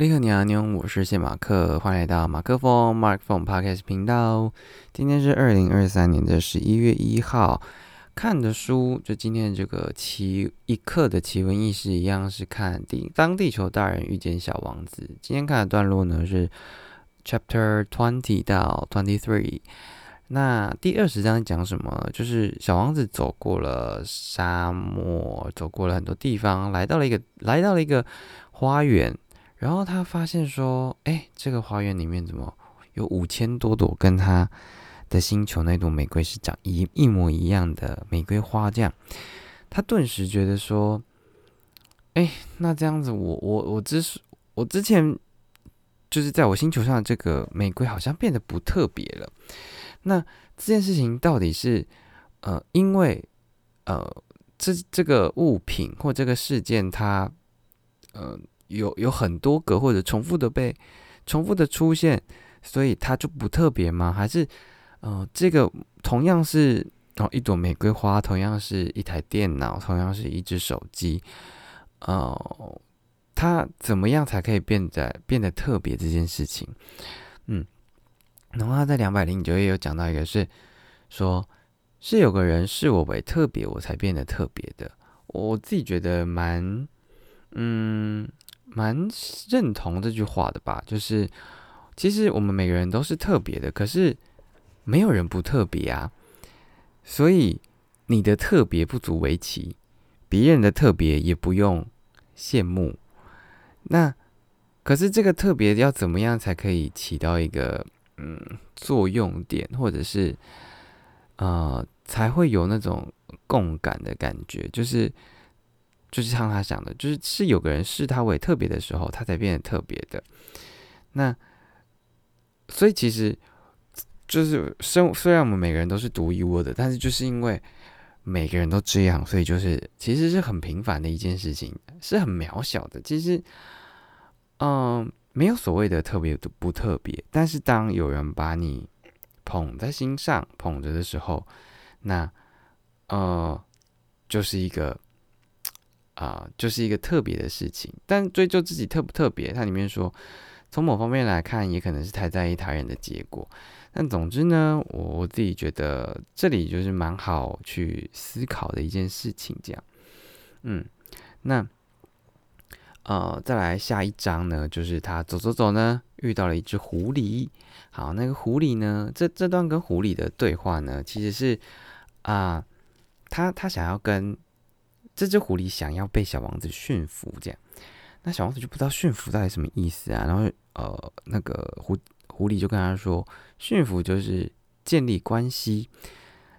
你好，你好，你好，我是谢马克，欢迎来到马克风 Mark Phone Podcast 频道。今天是二零二三年的十一月一号，看的书就今天这个奇一刻的奇闻异事一样，是看地当地球大人遇见小王子。今天看的段落呢是 Chapter Twenty 到 Twenty Three。那第二十章讲什么？就是小王子走过了沙漠，走过了很多地方，来到了一个来到了一个花园。然后他发现说：“哎，这个花园里面怎么有五千多朵跟他的星球那朵玫瑰是长一一模一样的玫瑰花？”这样，他顿时觉得说：“哎，那这样子，我我我之我之前就是在我星球上这个玫瑰好像变得不特别了。那这件事情到底是呃，因为呃，这这个物品或这个事件它呃。”有有很多个或者重复的被重复的出现，所以它就不特别吗？还是，呃，这个同样是哦一朵玫瑰花，同样是一台电脑，同样是一只手机，哦，它怎么样才可以变得变得特别这件事情？嗯，然后他在两百零九页有讲到一个是说，是有个人视我为特别，我才变得特别的。我自己觉得蛮，嗯。蛮认同这句话的吧，就是其实我们每个人都是特别的，可是没有人不特别啊。所以你的特别不足为奇，别人的特别也不用羡慕。那可是这个特别要怎么样才可以起到一个嗯作用点，或者是呃才会有那种共感的感觉，就是。就是像他讲的，就是是有个人视他为特别的时候，他才变得特别的。那所以其实就是生虽然我们每个人都是独一无二的，但是就是因为每个人都这样，所以就是其实是很平凡的一件事情，是很渺小的。其实，嗯，没有所谓的特别不特别。但是当有人把你捧在心上捧着的时候，那呃，就是一个。啊，就是一个特别的事情，但追究自己特不特别，它里面说，从某方面来看，也可能是太在意他人的结果。但总之呢，我我自己觉得这里就是蛮好去思考的一件事情。这样，嗯，那呃，再来下一章呢，就是他走走走呢，遇到了一只狐狸。好，那个狐狸呢，这这段跟狐狸的对话呢，其实是啊，他他想要跟。这只狐狸想要被小王子驯服，这样，那小王子就不知道驯服到底什么意思啊。然后，呃，那个狐狐狸就跟他说，驯服就是建立关系。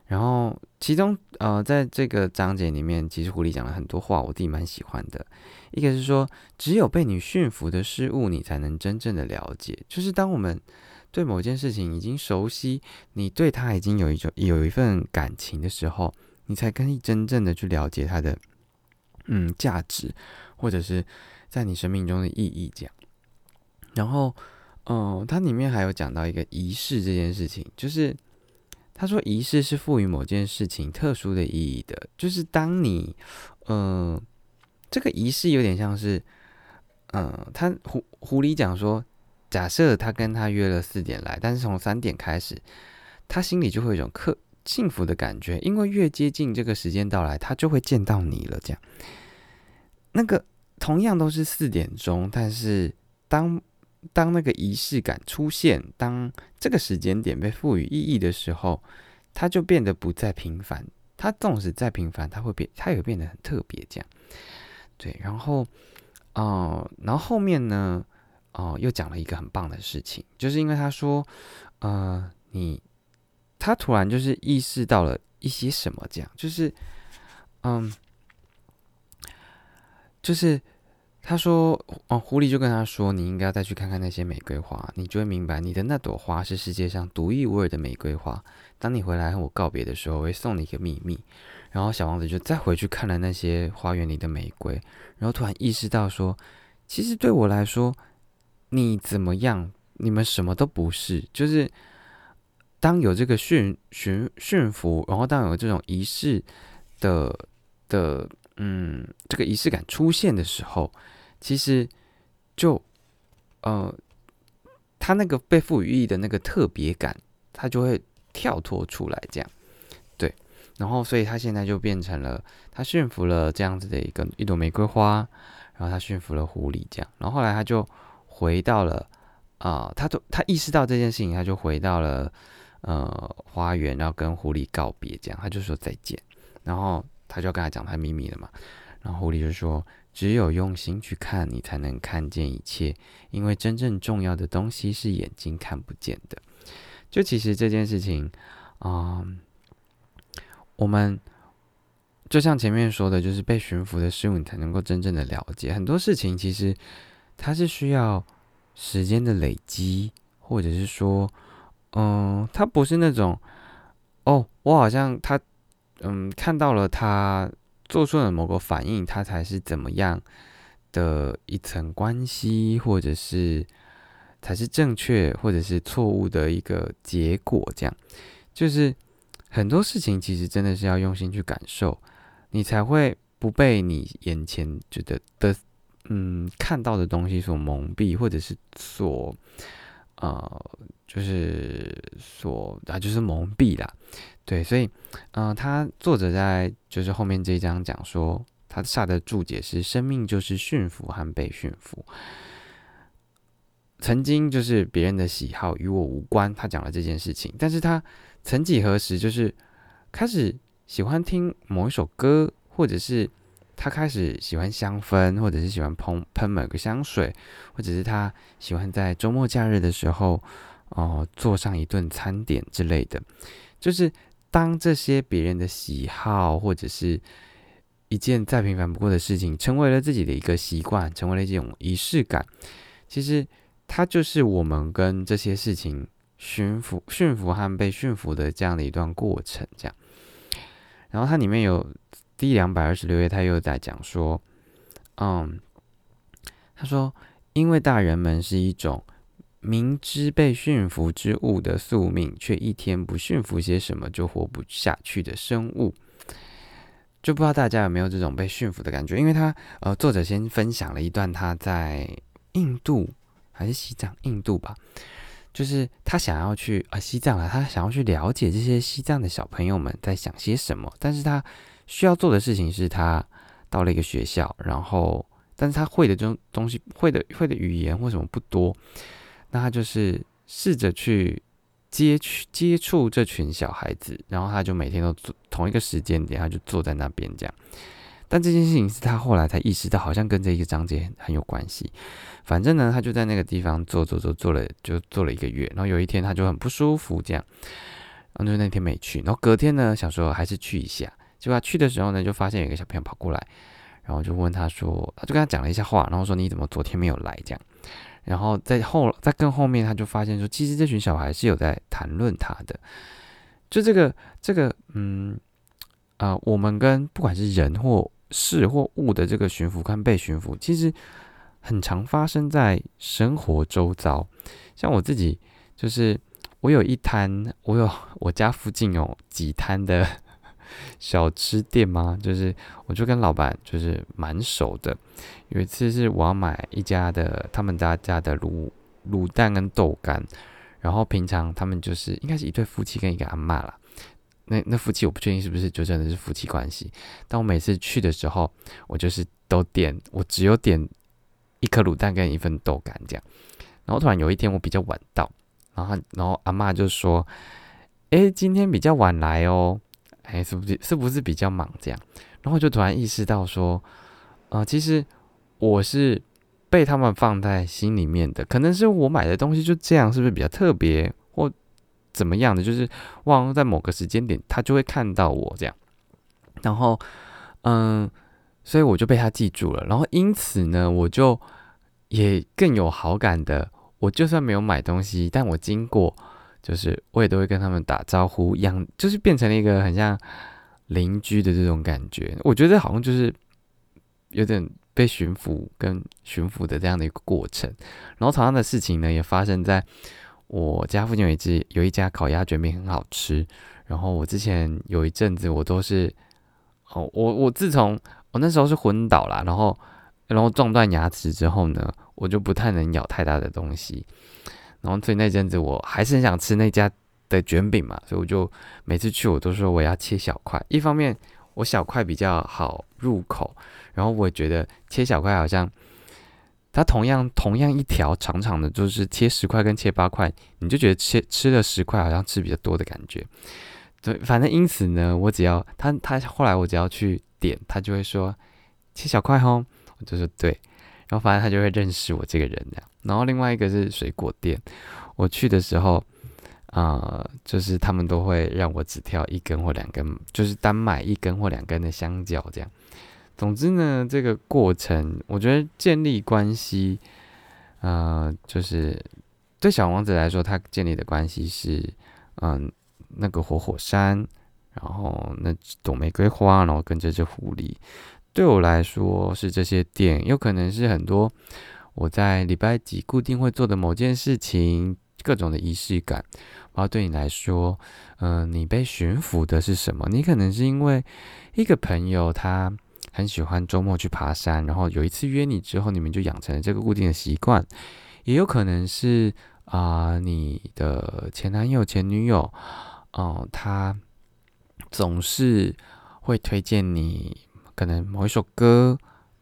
然后，其中，呃，在这个章节里面，其实狐狸讲了很多话，我自己蛮喜欢的。一个是说，只有被你驯服的事物，你才能真正的了解。就是当我们对某件事情已经熟悉，你对它已经有一种有一份感情的时候，你才可以真正的去了解它的。嗯，价值，或者是在你生命中的意义，这样。然后，嗯，它里面还有讲到一个仪式这件事情，就是他说仪式是赋予某件事情特殊的意义的，就是当你，嗯，这个仪式有点像是，嗯，他狐狐狸讲说，假设他跟他约了四点来，但是从三点开始，他心里就会有一种克幸福的感觉，因为越接近这个时间到来，他就会见到你了，这样。那个同样都是四点钟，但是当当那个仪式感出现，当这个时间点被赋予意义的时候，它就变得不再平凡。它纵使再平凡，它会变，它也变得很特别。这样，对。然后，哦，然后后面呢，哦，又讲了一个很棒的事情，就是因为他说，呃，你，他突然就是意识到了一些什么，这样，就是，嗯。就是他说，哦，狐狸就跟他说，你应该要再去看看那些玫瑰花，你就会明白，你的那朵花是世界上独一无二的玫瑰花。当你回来和我告别的时候，我会送你一个秘密。然后小王子就再回去看了那些花园里的玫瑰，然后突然意识到说，其实对我来说，你怎么样，你们什么都不是。就是当有这个驯驯驯服，然后当有这种仪式的的。嗯，这个仪式感出现的时候，其实就呃，他那个被赋予意义的那个特别感，他就会跳脱出来，这样，对。然后，所以他现在就变成了，他驯服了这样子的一个一朵玫瑰花，然后他驯服了狐狸，这样。然后后来他就回到了，啊，他都他意识到这件事情，他就回到了呃花园，然后跟狐狸告别，这样，他就说再见。然后他就跟他讲他秘密了嘛。然后狐狸就说。只有用心去看，你才能看见一切，因为真正重要的东西是眼睛看不见的。就其实这件事情，啊，我们就像前面说的，就是被驯服的事物，你才能够真正的了解很多事情。其实它是需要时间的累积，或者是说，嗯，他不是那种，哦，我好像他，嗯，看到了他。做出了某个反应，他才是怎么样的一层关系，或者是才是正确，或者是错误的一个结果。这样，就是很多事情其实真的是要用心去感受，你才会不被你眼前觉得的嗯看到的东西所蒙蔽，或者是所呃就是所啊就是蒙蔽啦。对，所以，嗯，他作者在就是后面这一章讲说，他下的注解是：生命就是驯服和被驯服。曾经就是别人的喜好与我无关，他讲了这件事情。但是他曾几何时就是开始喜欢听某一首歌，或者是他开始喜欢香氛，或者是喜欢喷喷某个香水，或者是他喜欢在周末假日的时候哦做上一顿餐点之类的，就是。当这些别人的喜好或者是一件再平凡不过的事情，成为了自己的一个习惯，成为了一种仪式感，其实它就是我们跟这些事情驯服、驯服和被驯服的这样的一段过程。这样，然后它里面有第两百二十六页，他又在讲说，嗯，他说，因为大人们是一种。明知被驯服之物的宿命，却一天不驯服些什么就活不下去的生物，就不知道大家有没有这种被驯服的感觉？因为他呃，作者先分享了一段他在印度还是西藏，印度吧，就是他想要去啊西藏啊，他想要去了解这些西藏的小朋友们在想些什么，但是他需要做的事情是他到了一个学校，然后但是他会的这种东西，会的会的语言或什么不多。那他就是试着去接去接触这群小孩子，然后他就每天都坐同一个时间点，他就坐在那边这样。但这件事情是他后来才意识到，好像跟这一个章节很有关系。反正呢，他就在那个地方坐坐坐坐了，就坐了一个月。然后有一天他就很不舒服，这样，然后就那天没去。然后隔天呢，想说还是去一下。结果去的时候呢，就发现有个小朋友跑过来，然后就问他说，他就跟他讲了一下话，然后说你怎么昨天没有来这样。然后在后，在更后面，他就发现说，其实这群小孩是有在谈论他的，就这个这个，嗯，啊，我们跟不管是人或事或物的这个驯服跟被驯服，其实很常发生在生活周遭。像我自己，就是我有一摊，我有我家附近有几摊的。小吃店吗？就是我就跟老板就是蛮熟的。有一次是我要买一家的他们家家的卤卤蛋跟豆干，然后平常他们就是应该是一对夫妻跟一个阿妈啦。那那夫妻我不确定是不是就真的是夫妻关系。但我每次去的时候，我就是都点，我只有点一颗卤蛋跟一份豆干这样。然后突然有一天我比较晚到，然后然后阿妈就说：“哎，今天比较晚来哦。”哎，是不是是不是比较忙这样？然后就突然意识到说，呃，其实我是被他们放在心里面的。可能是我买的东西就这样，是不是比较特别或怎么样的？就是忘在某个时间点，他就会看到我这样。然后，嗯，所以我就被他记住了。然后因此呢，我就也更有好感的。我就算没有买东西，但我经过。就是我也都会跟他们打招呼，养就是变成了一个很像邻居的这种感觉。我觉得好像就是有点被驯服跟驯服的这样的一个过程。然后同样的事情呢，也发生在我家附近有一只有一家烤鸭卷饼很好吃。然后我之前有一阵子我都是哦，我我自从我那时候是昏倒了，然后然后撞断牙齿之后呢，我就不太能咬太大的东西。然后所以那阵子我还是很想吃那家的卷饼嘛，所以我就每次去我都说我要切小块。一方面我小块比较好入口，然后我觉得切小块好像它同样同样一条长长的，就是切十块跟切八块，你就觉得切吃了十块好像吃比较多的感觉。对，反正因此呢，我只要他他后来我只要去点，他就会说切小块哦，我就说对。然后反正他就会认识我这个人这样。然后另外一个是水果店，我去的时候，啊，就是他们都会让我只挑一根或两根，就是单买一根或两根的香蕉这样。总之呢，这个过程我觉得建立关系，呃，就是对小王子来说，他建立的关系是，嗯，那个活火山，然后那朵玫瑰花，然后跟这只狐狸。对我来说是这些店，有可能是很多我在礼拜几固定会做的某件事情，各种的仪式感。然后对你来说，嗯，你被驯服的是什么？你可能是因为一个朋友他很喜欢周末去爬山，然后有一次约你之后，你们就养成了这个固定的习惯。也有可能是啊，你的前男友、前女友，哦，他总是会推荐你。可能某一首歌，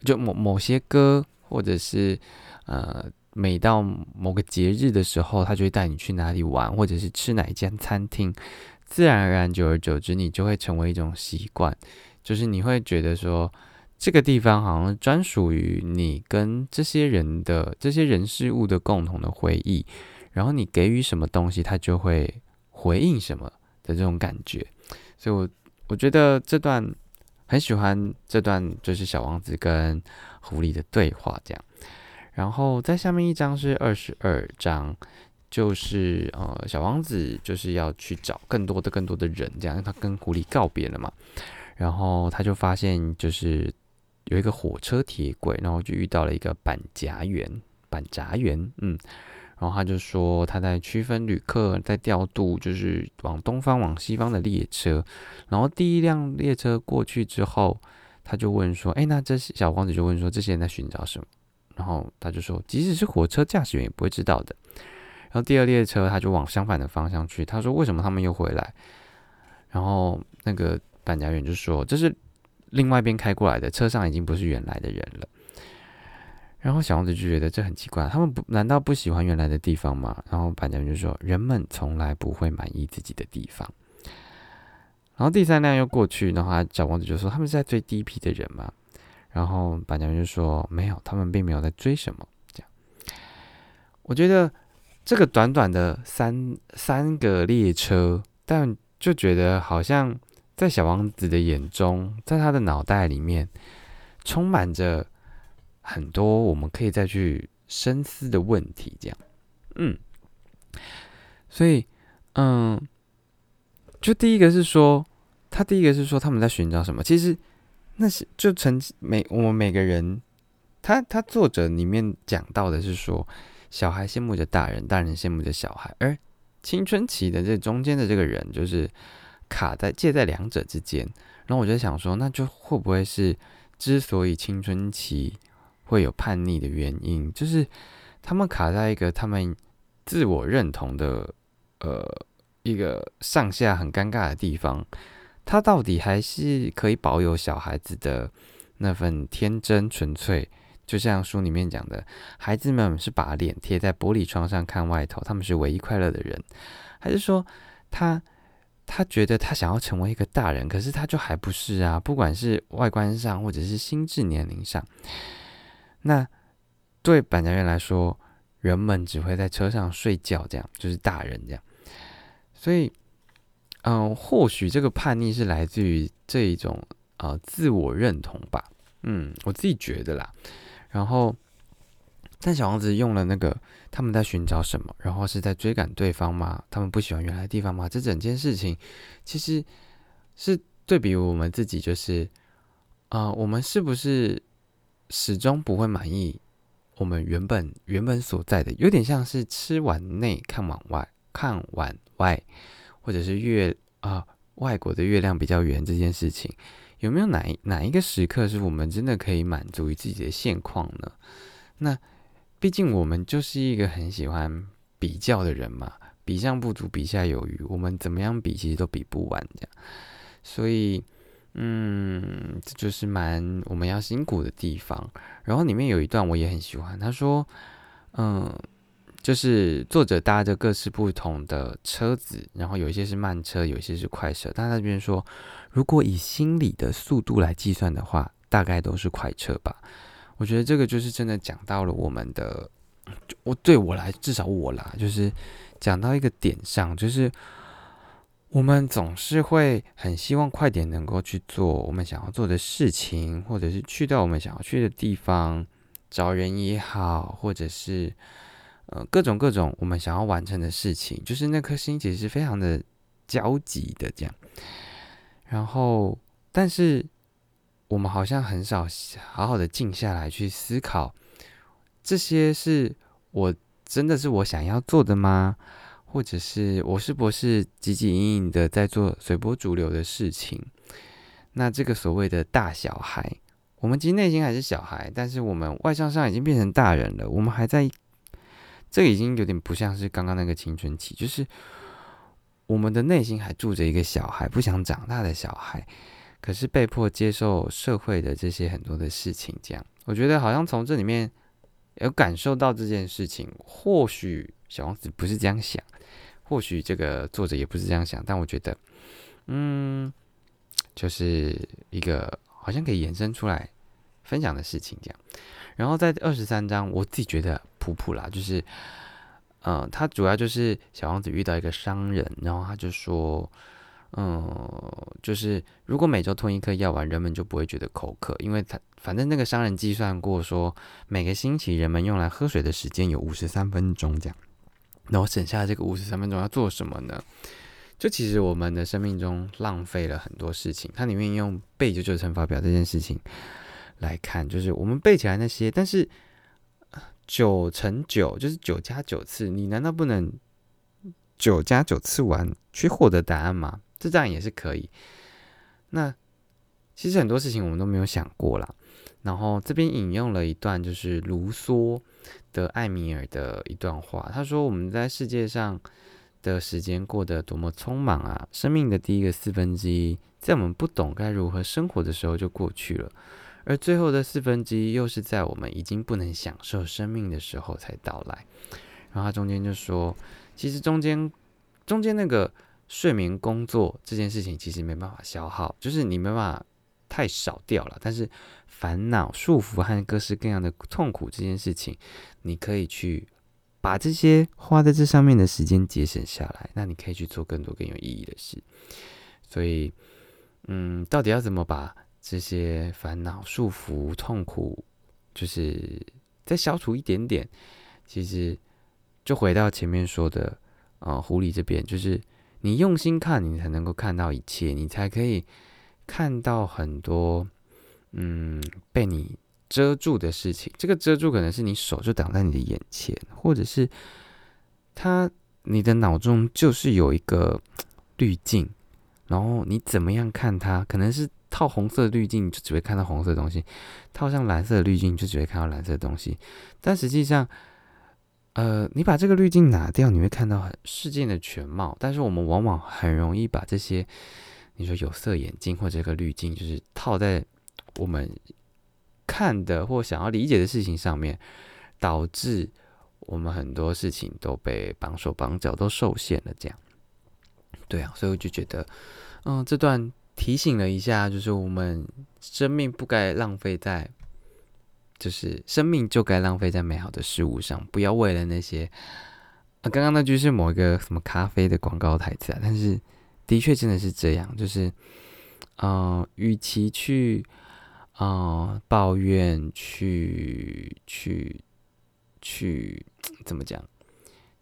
就某某些歌，或者是呃，每到某个节日的时候，他就会带你去哪里玩，或者是吃哪一间餐厅，自然而然，久而久之，你就会成为一种习惯，就是你会觉得说，这个地方好像专属于你跟这些人的这些人事物的共同的回忆，然后你给予什么东西，他就会回应什么的这种感觉，所以我我觉得这段。很喜欢这段，就是小王子跟狐狸的对话，这样。然后在下面一张是二十二章，就是呃，小王子就是要去找更多的、更多的人，这样他跟狐狸告别了嘛。然后他就发现，就是有一个火车铁轨，然后就遇到了一个板夹员，板夹员，嗯。然后他就说他在区分旅客，在调度就是往东方、往西方的列车。然后第一辆列车过去之后，他就问说：“哎，那这些小王子就问说，这些人在寻找什么？”然后他就说：“即使是火车驾驶员也不会知道的。”然后第二列车他就往相反的方向去，他说：“为什么他们又回来？”然后那个板甲员就说：“这是另外一边开过来的，车上已经不是原来的人了。”然后小王子就觉得这很奇怪，他们不难道不喜欢原来的地方吗？然后板娘就说：“人们从来不会满意自己的地方。”然后第三辆又过去，然后小王子就说：“他们是在追第一批的人吗？”然后板娘就说：“没有，他们并没有在追什么。”这样，我觉得这个短短的三三个列车，但就觉得好像在小王子的眼中，在他的脑袋里面充满着。很多我们可以再去深思的问题，这样，嗯，所以，嗯，就第一个是说，他第一个是说他们在寻找什么？其实那是就成每我们每个人，他他作者里面讲到的是说，小孩羡慕着大人，大人羡慕着小孩，而青春期的这中间的这个人，就是卡在介在两者之间。然后我就想说，那就会不会是之所以青春期？会有叛逆的原因，就是他们卡在一个他们自我认同的呃一个上下很尴尬的地方。他到底还是可以保有小孩子的那份天真纯粹，就像书里面讲的，孩子们是把脸贴在玻璃窗上看外头，他们是唯一快乐的人，还是说他他觉得他想要成为一个大人，可是他就还不是啊？不管是外观上或者是心智年龄上。那对板桥员来说，人们只会在车上睡觉，这样就是大人这样。所以，嗯，或许这个叛逆是来自于这一种呃自我认同吧。嗯，我自己觉得啦。然后，但小王子用了那个他们在寻找什么，然后是在追赶对方吗？他们不喜欢原来的地方吗？这整件事情其实是对比我们自己，就是啊，我们是不是？始终不会满意我们原本原本所在的，有点像是吃碗内看碗外，看碗外，或者是月啊外国的月亮比较圆这件事情，有没有哪哪一个时刻是我们真的可以满足于自己的现况呢？那毕竟我们就是一个很喜欢比较的人嘛，比上不足，比下有余，我们怎么样比，其实都比不完这样。所以，嗯，这就是蛮我们要辛苦的地方。然后里面有一段我也很喜欢，他说，嗯。就是作者搭着各式不同的车子，然后有一些是慢车，有一些是快车。他那边说，如果以心理的速度来计算的话，大概都是快车吧。我觉得这个就是真的讲到了我们的，我对我来，至少我啦，就是讲到一个点上，就是我们总是会很希望快点能够去做我们想要做的事情，或者是去到我们想要去的地方，找人也好，或者是。呃，各种各种我们想要完成的事情，就是那颗心其实是非常的焦急的这样。然后，但是我们好像很少好好的静下来去思考，这些是我真的是我想要做的吗？或者是我是不是汲汲营营的在做随波逐流的事情？那这个所谓的大小孩，我们其实内心还是小孩，但是我们外向上已经变成大人了，我们还在。这已经有点不像是刚刚那个青春期，就是我们的内心还住着一个小孩，不想长大的小孩，可是被迫接受社会的这些很多的事情。这样，我觉得好像从这里面有感受到这件事情。或许小王子不是这样想，或许这个作者也不是这样想，但我觉得，嗯，就是一个好像可以延伸出来分享的事情。这样，然后在二十三章，我自己觉得。普普啦，就是，嗯，他主要就是小王子遇到一个商人，然后他就说，嗯，就是如果每周吞一颗药丸，人们就不会觉得口渴，因为他反正那个商人计算过，说每个星期人们用来喝水的时间有五十三分钟这样，那我省下这个五十三分钟要做什么呢？就其实我们的生命中浪费了很多事情，它里面用背九九乘法表这件事情来看，就是我们背起来那些，但是。九乘九就是九加九次，你难道不能九加九次完去获得答案吗？这这样也是可以。那其实很多事情我们都没有想过啦。然后这边引用了一段就是卢梭的艾米尔的一段话，他说：“我们在世界上的时间过得多么匆忙啊！生命的第一个四分之一，在我们不懂该如何生活的时候就过去了。”而最后的四分之一，又是在我们已经不能享受生命的时候才到来。然后他中间就说，其实中间中间那个睡眠、工作这件事情，其实没办法消耗，就是你没办法太少掉了。但是烦恼、束缚和各式各样的痛苦这件事情，你可以去把这些花在这上面的时间节省下来，那你可以去做更多更有意义的事。所以，嗯，到底要怎么把？这些烦恼、束缚、痛苦，就是再消除一点点。其实就回到前面说的，啊，狐狸这边，就是你用心看，你才能够看到一切，你才可以看到很多，嗯，被你遮住的事情。这个遮住可能是你手就挡在你的眼前，或者是他你的脑中就是有一个滤镜，然后你怎么样看它，可能是。套红色滤镜，就只会看到红色的东西；套上蓝色的滤镜，就只会看到蓝色的东西。但实际上，呃，你把这个滤镜拿掉，你会看到很事件的全貌。但是我们往往很容易把这些，你说有色眼镜或者这个滤镜，就是套在我们看的或想要理解的事情上面，导致我们很多事情都被绑手绑脚，都受限了。这样，对啊，所以我就觉得，嗯，这段。提醒了一下，就是我们生命不该浪费在，就是生命就该浪费在美好的事物上，不要为了那些啊，刚刚那句是某一个什么咖啡的广告台词啊，但是的确真的是这样，就是嗯，与其去啊抱怨，去去去怎么讲，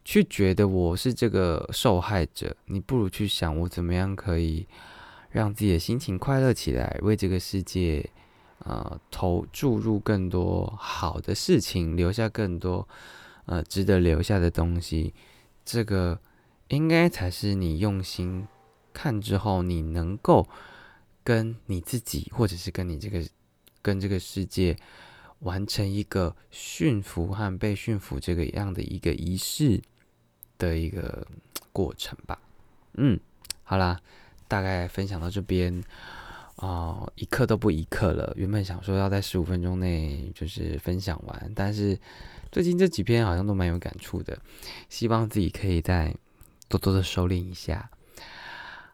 去觉得我是这个受害者，你不如去想我怎么样可以。让自己的心情快乐起来，为这个世界，呃，投注入更多好的事情，留下更多，呃，值得留下的东西。这个应该才是你用心看之后，你能够跟你自己，或者是跟你这个，跟这个世界完成一个驯服和被驯服这个样的一个仪式的一个过程吧。嗯，好啦，大概分享到这边啊，一刻都不一刻了。原本想说要在十五分钟内就是分享完，但是最近这几篇好像都蛮有感触的，希望自己可以再多多的收敛一下。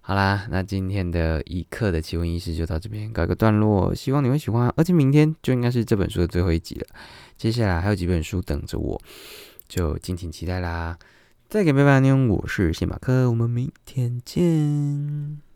好啦，那今天的一刻的奇闻异事就到这边告一个段落，希望你会喜欢。而且明天就应该是这本书的最后一集了，接下来还有几本书等着我，就敬请期待啦。再给拜拜，妞，我是谢马克，我们明天见。